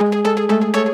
Música